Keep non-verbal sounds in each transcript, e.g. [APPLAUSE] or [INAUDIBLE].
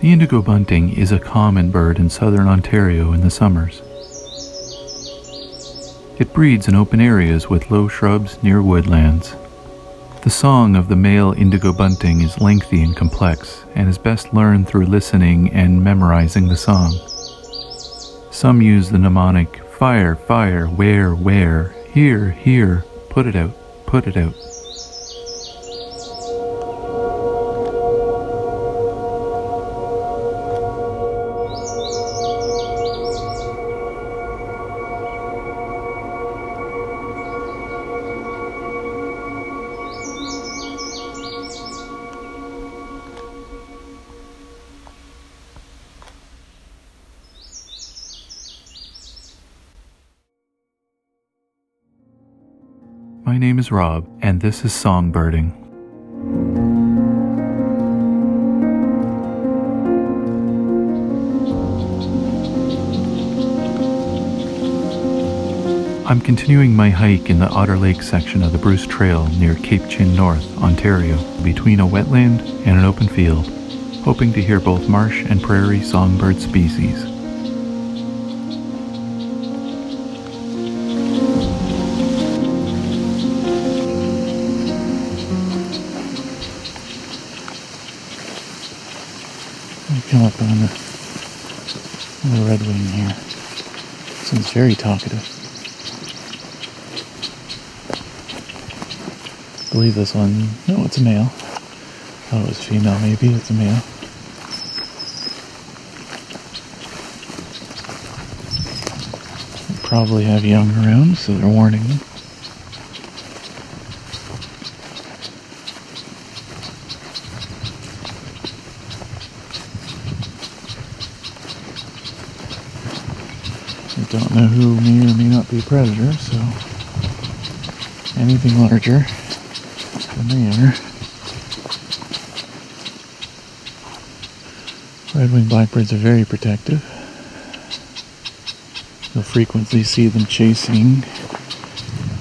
The indigo bunting is a common bird in southern Ontario in the summers. It breeds in open areas with low shrubs near woodlands. The song of the male indigo bunting is lengthy and complex and is best learned through listening and memorizing the song. Some use the mnemonic fire, fire, where, where, here, here, put it out, put it out. My name is Rob, and this is Songbirding. I'm continuing my hike in the Otter Lake section of the Bruce Trail near Cape Chin North, Ontario, between a wetland and an open field, hoping to hear both marsh and prairie songbird species. I come up on the, on the red wing here. Seems very talkative. I believe this one. No, it's a male. Thought it was female, maybe. It's a male. Probably have young around, so they're warning them. I don't know who may or may not be a predator, so anything larger than they are. Red-winged blackbirds are very protective. You'll frequently see them chasing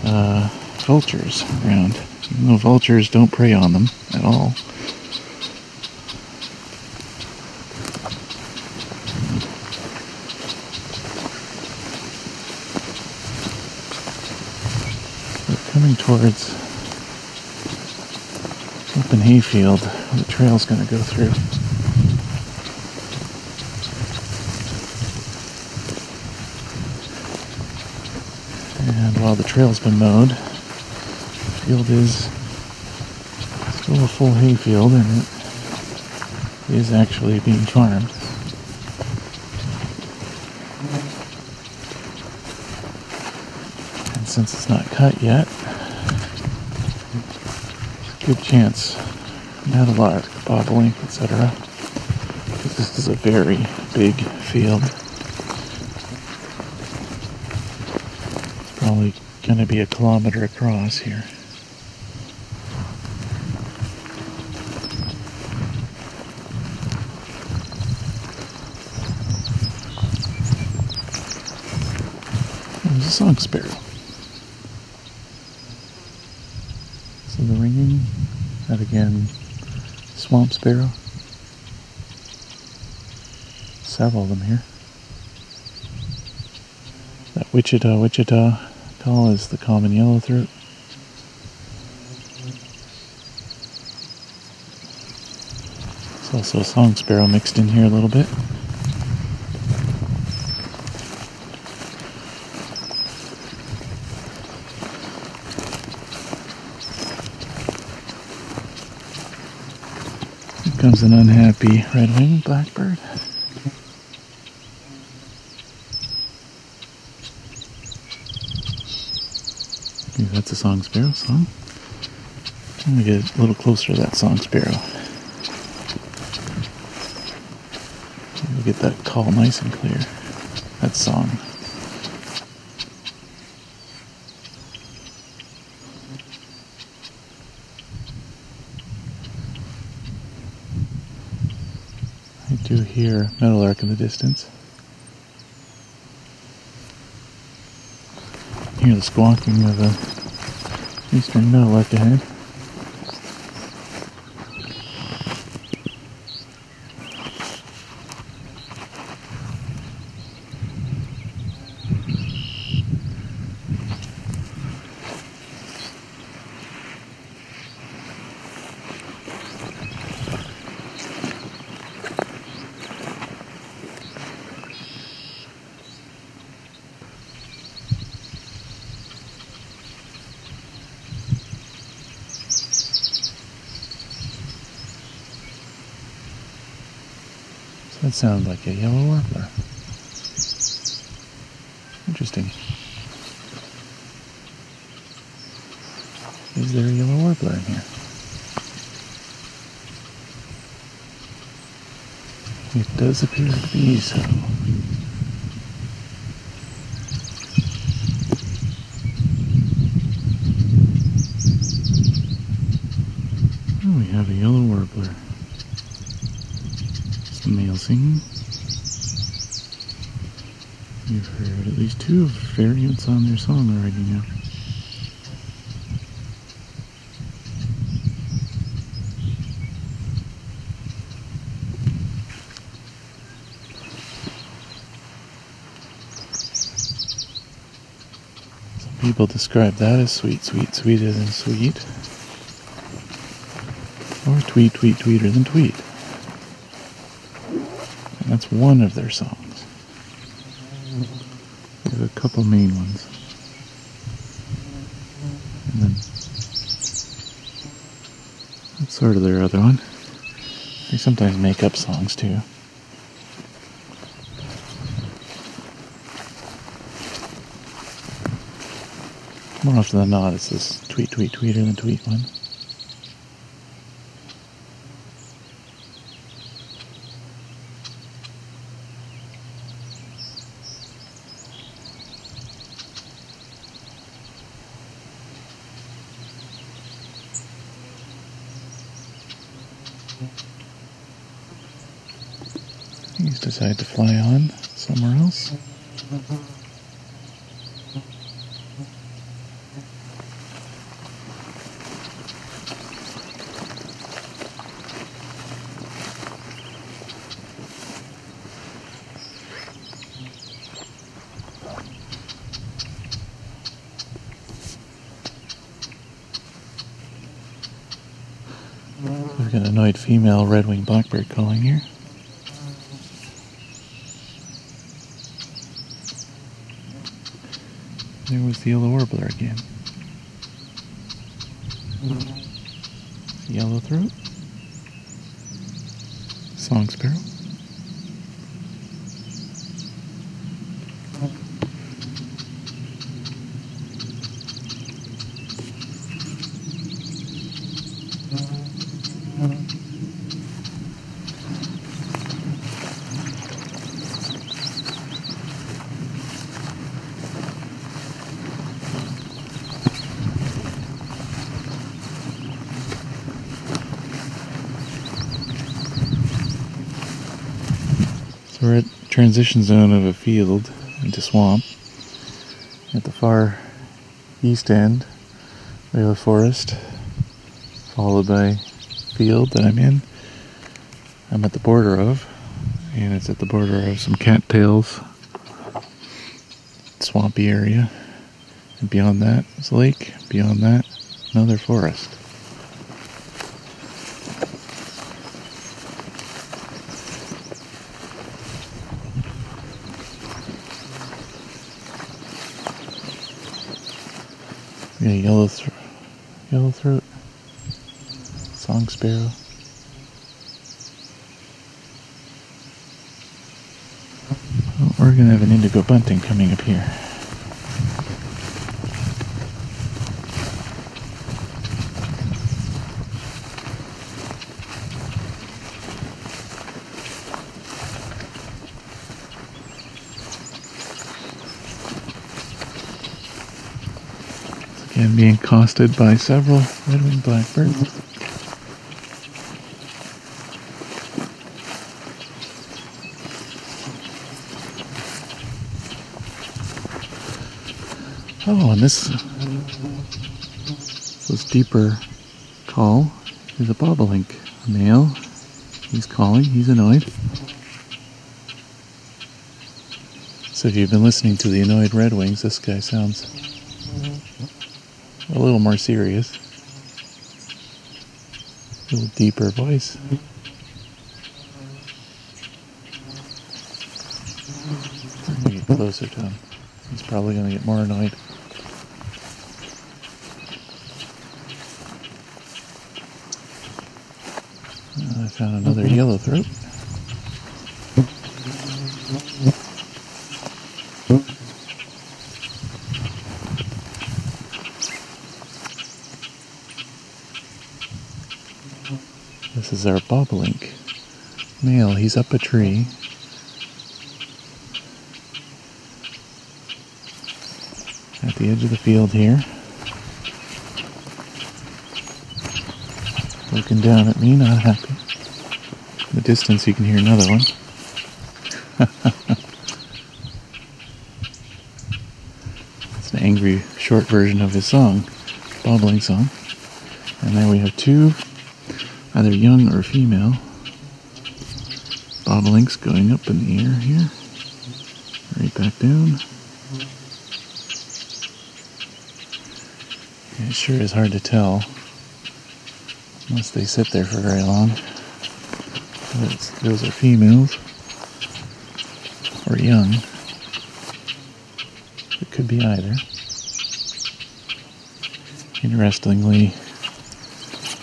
uh, vultures around, even though vultures don't prey on them at all. We're coming towards open hayfield the trail's going to go through. And while the trail's been mowed, the field is still a full hayfield and it is actually being farmed. And since it's not cut yet, good chance meadowlark, bobolink, etc. This is a very big field. It's probably going to be a kilometer across here. There's a song sparrow. So the ringing, that again, swamp sparrow. Several of them here. That Wichita, Wichita call is the common yellowthroat. It's also a song sparrow mixed in here a little bit. Comes an unhappy red-winged blackbird. Maybe that's a song sparrow song. I'm gonna get a little closer to that song sparrow. We'll get that call nice and clear. That song. I do hear meadowlark in the distance. Hear the squawking of a eastern meadowlark ahead. That sounds like a yellow warbler. Interesting. Is there a yellow warbler in here? It does appear to be so. Oh, we have a yellow warbler. Some male singing. You've heard at least two variants on their song already now. Some people describe that as sweet, sweet, sweeter than sweet. Or tweet, tweet, tweeter than tweet. And that's one of their songs. A couple main ones. And then that's sort of their other one. They sometimes make up songs too. More often than not, it's this tweet, tweet, tweeter than tweet one. He's decided to fly on somewhere else. We've got an annoyed female red-winged blackbird calling here. Was the warbler again. Yellow throat. Song sparrow. We're at transition zone of a field into swamp. At the far east end, we have a forest, followed by field that I'm in. I'm at the border of, and it's at the border of some cattails, swampy area. And beyond that is a lake. Beyond that, another forest. Yeah, yellow throat. Yellow throat. Song sparrow. Well, we're gonna have an indigo bunting coming up here. Again, being accosted by several red-winged blackbirds. Oh, and this this deeper call is a bobolink a male. He's calling. He's annoyed. So if you've been listening to the annoyed red wings, this guy sounds a little more serious. A little deeper voice. Get closer to him. He's probably gonna get more annoyed. Uh, I found another yellow throat. This our bobolink male. He's up a tree. At the edge of the field here. Looking down at me, not happy. In the distance, you can hear another one. [LAUGHS] it's an angry, short version of his song, bobolink song. And then we have two, either young or female, bobolinks going up in the air here. Right back down. It sure is hard to tell unless they sit there for very long. those are females or young. It could be either. Interestingly,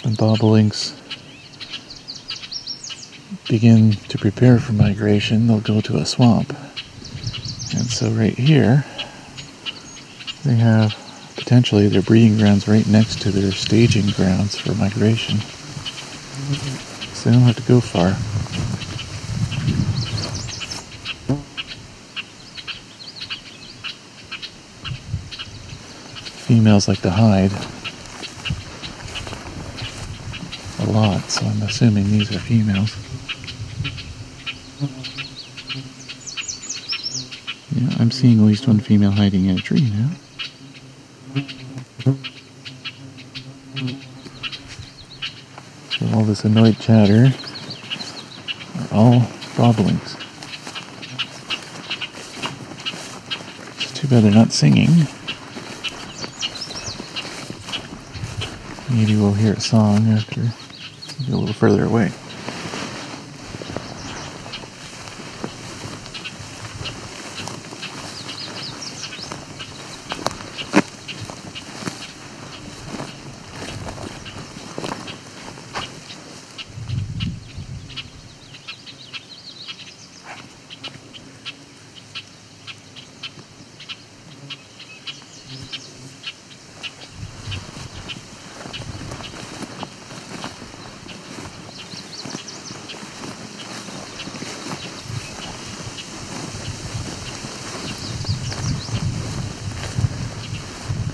the bobolinks begin to prepare for migration, they'll go to a swamp. And so, right here, they have potentially their breeding grounds right next to their staging grounds for migration. So, they don't have to go far. Females like to hide a lot, so I'm assuming these are females. Yeah, I'm seeing at least one female hiding in a tree now. So all this annoyed chatter are all bobolinks. It's too bad they're not singing. Maybe we'll hear a song after a little further away.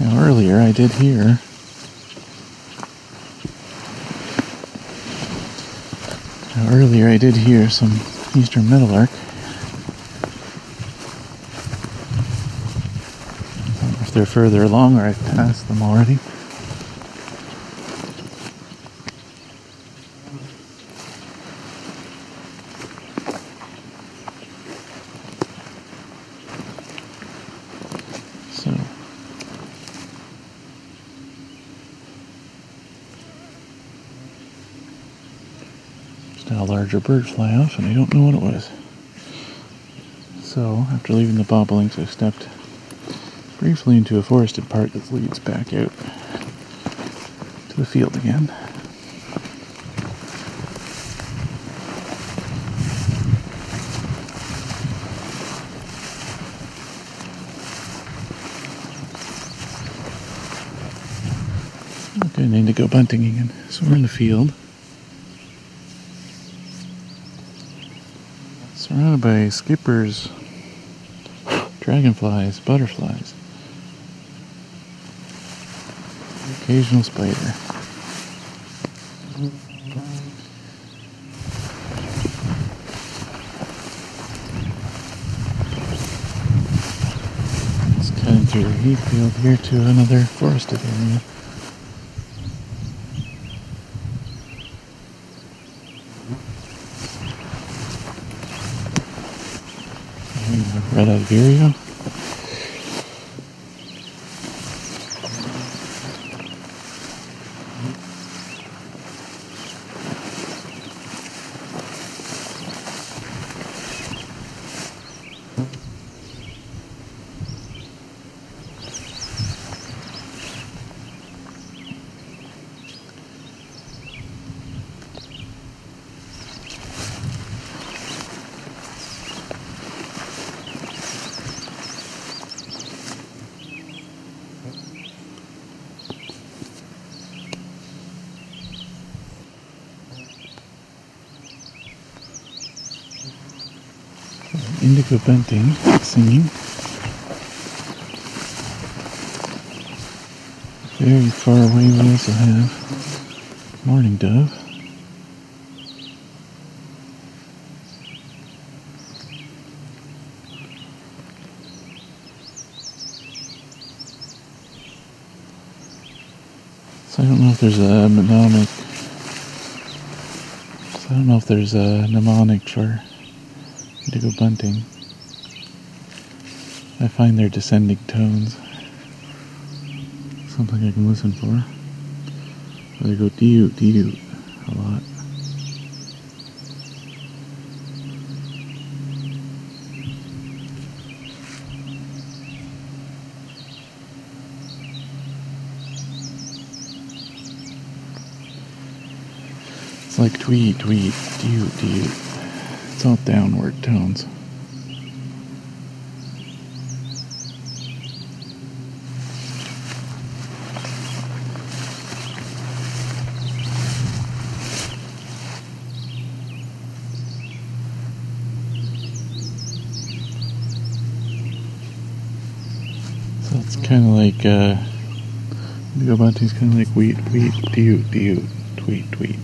Now earlier I did hear earlier I did hear some eastern meadowlark. if they're further along or I've passed them already. Now a larger bird fly off and I don't know what it was. So after leaving the bobolinks I stepped briefly into a forested part that leads back out to the field again. Okay, I need to go bunting again. So we're in the field. By skippers, dragonflies, butterflies, occasional spider. It's cutting through the heat field here to another forested area. Red-eyed vireo. Indigo bunting singing. Very far away we also have Mourning dove. So I don't know if there's a mnemonic. So I don't know if there's a mnemonic for indigo bunting. I find their descending tones something I can listen for. They go dee dee a lot. It's like tweet, tweet, dee dee. It's all downward tones. So it's kind of like, uh, Bunting's kind of like wheat, wheat, dew, dew, tweet, tweet.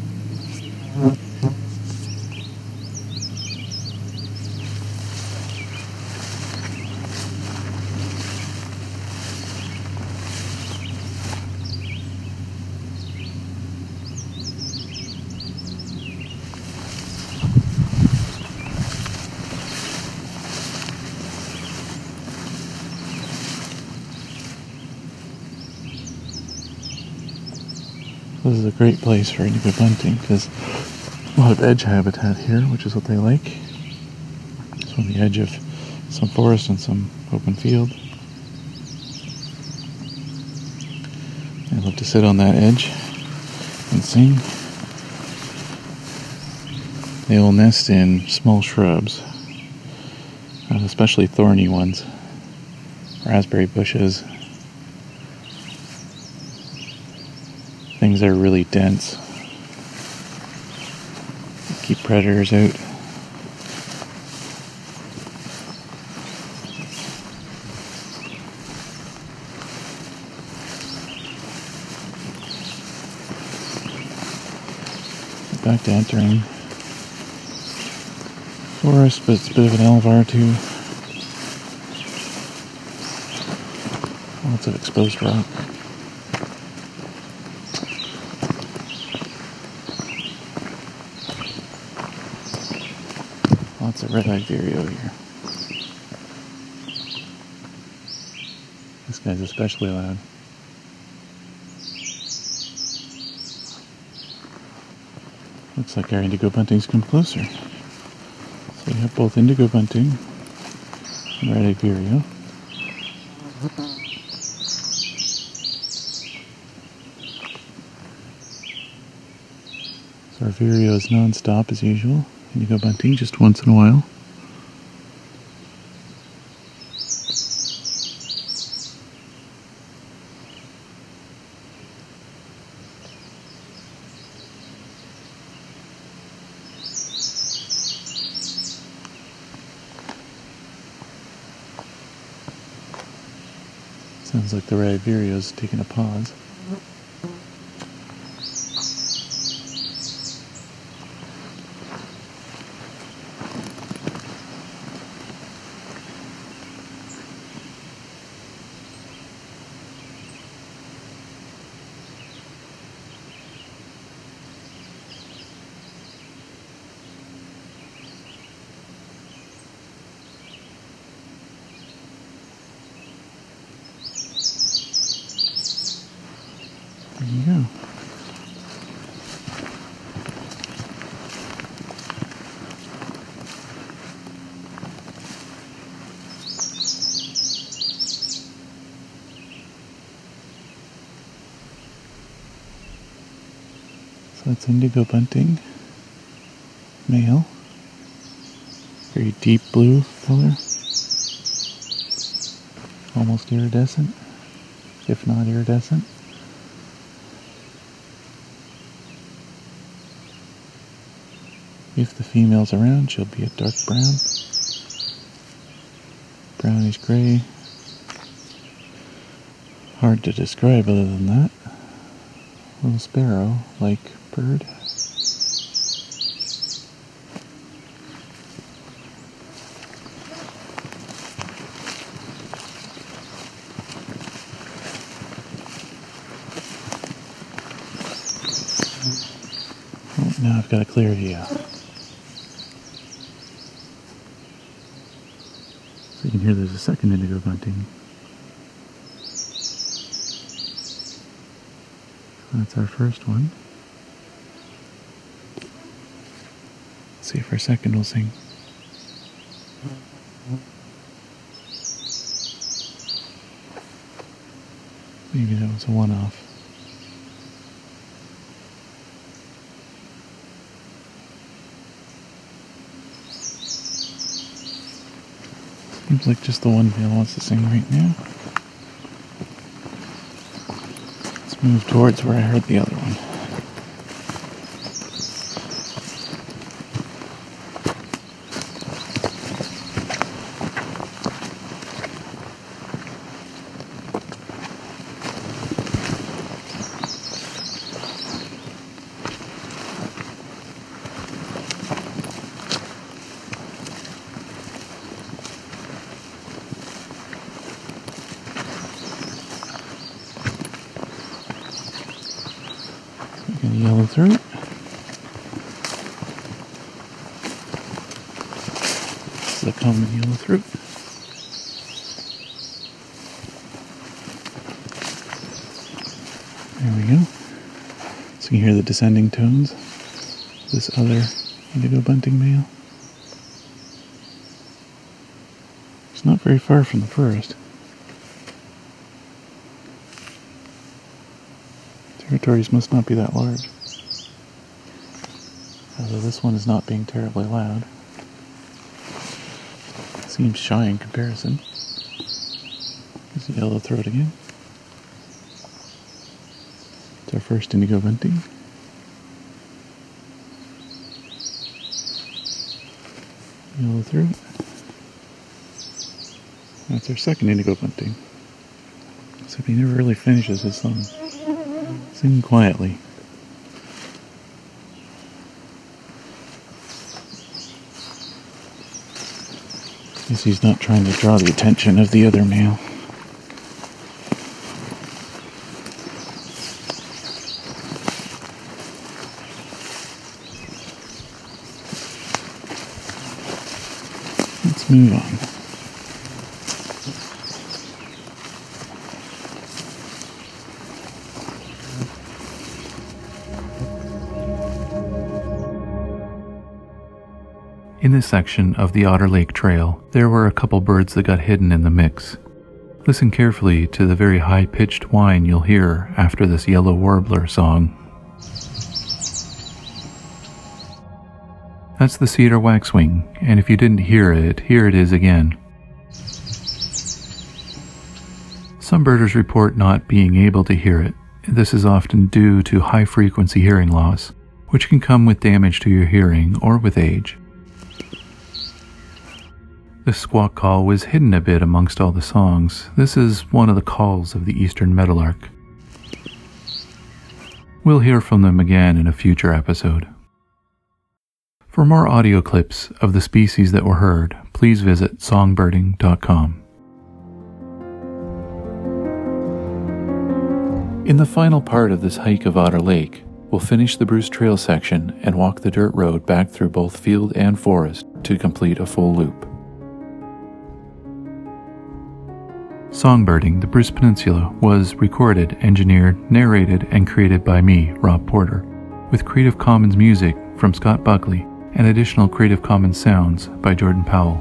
Great place for any indigo bunting because a lot of edge habitat here, which is what they like. It's on the edge of some forest and some open field. They love to sit on that edge and sing. They will nest in small shrubs, uh, especially thorny ones, raspberry bushes, things are really dense. Keep predators out. Back to entering forest, but it's a bit of an Alvar too. Lots of exposed rock. Lots of red-eyed vireo here. This guy's especially loud. Looks like our indigo bunting's come closer. So we have both indigo bunting and red-eyed vireo. So our vireo is non-stop as usual. Indigo bunting just once in a while. Sounds like the red vireo's taking a pause. There you go. So that's indigo bunting, male, very deep blue color, almost iridescent, if not iridescent. If the female's around, she'll be a dark brown. brownish gray. Hard to describe other than that. Little sparrow like bird. Oh, now I've got a clear view. So you can hear there's a second indigo bunting. That's our first one. See if our second will sing. Maybe that was a one off. Seems like just the one male wants to sing right now. Let's move towards where I heard the other one. We throat. This is a common yellow throat. There we go. So you can hear the descending tones. This other indigo bunting male. It's not very far from the first. Territories must not be that large. Although this one is not being terribly loud. Seems shy in comparison. There's a yellow throat again. It's our first indigo bunting. Yellow throat. That's our second indigo bunting. Except he never really finishes his song. Sing quietly. He's not trying to draw the attention of the other male. Let's move on. In this section of the Otter Lake Trail, there were a couple birds that got hidden in the mix. Listen carefully to the very high pitched whine you'll hear after this yellow warbler song. That's the cedar waxwing, and if you didn't hear it, here it is again. Some birders report not being able to hear it. This is often due to high frequency hearing loss, which can come with damage to your hearing or with age. This squawk call was hidden a bit amongst all the songs. This is one of the calls of the eastern meadowlark. We'll hear from them again in a future episode. For more audio clips of the species that were heard, please visit songbirding.com. In the final part of this hike of Otter Lake, we'll finish the Bruce Trail section and walk the dirt road back through both field and forest to complete a full loop. Songbirding, the Bruce Peninsula, was recorded, engineered, narrated, and created by me, Rob Porter, with Creative Commons music from Scott Buckley and additional Creative Commons sounds by Jordan Powell.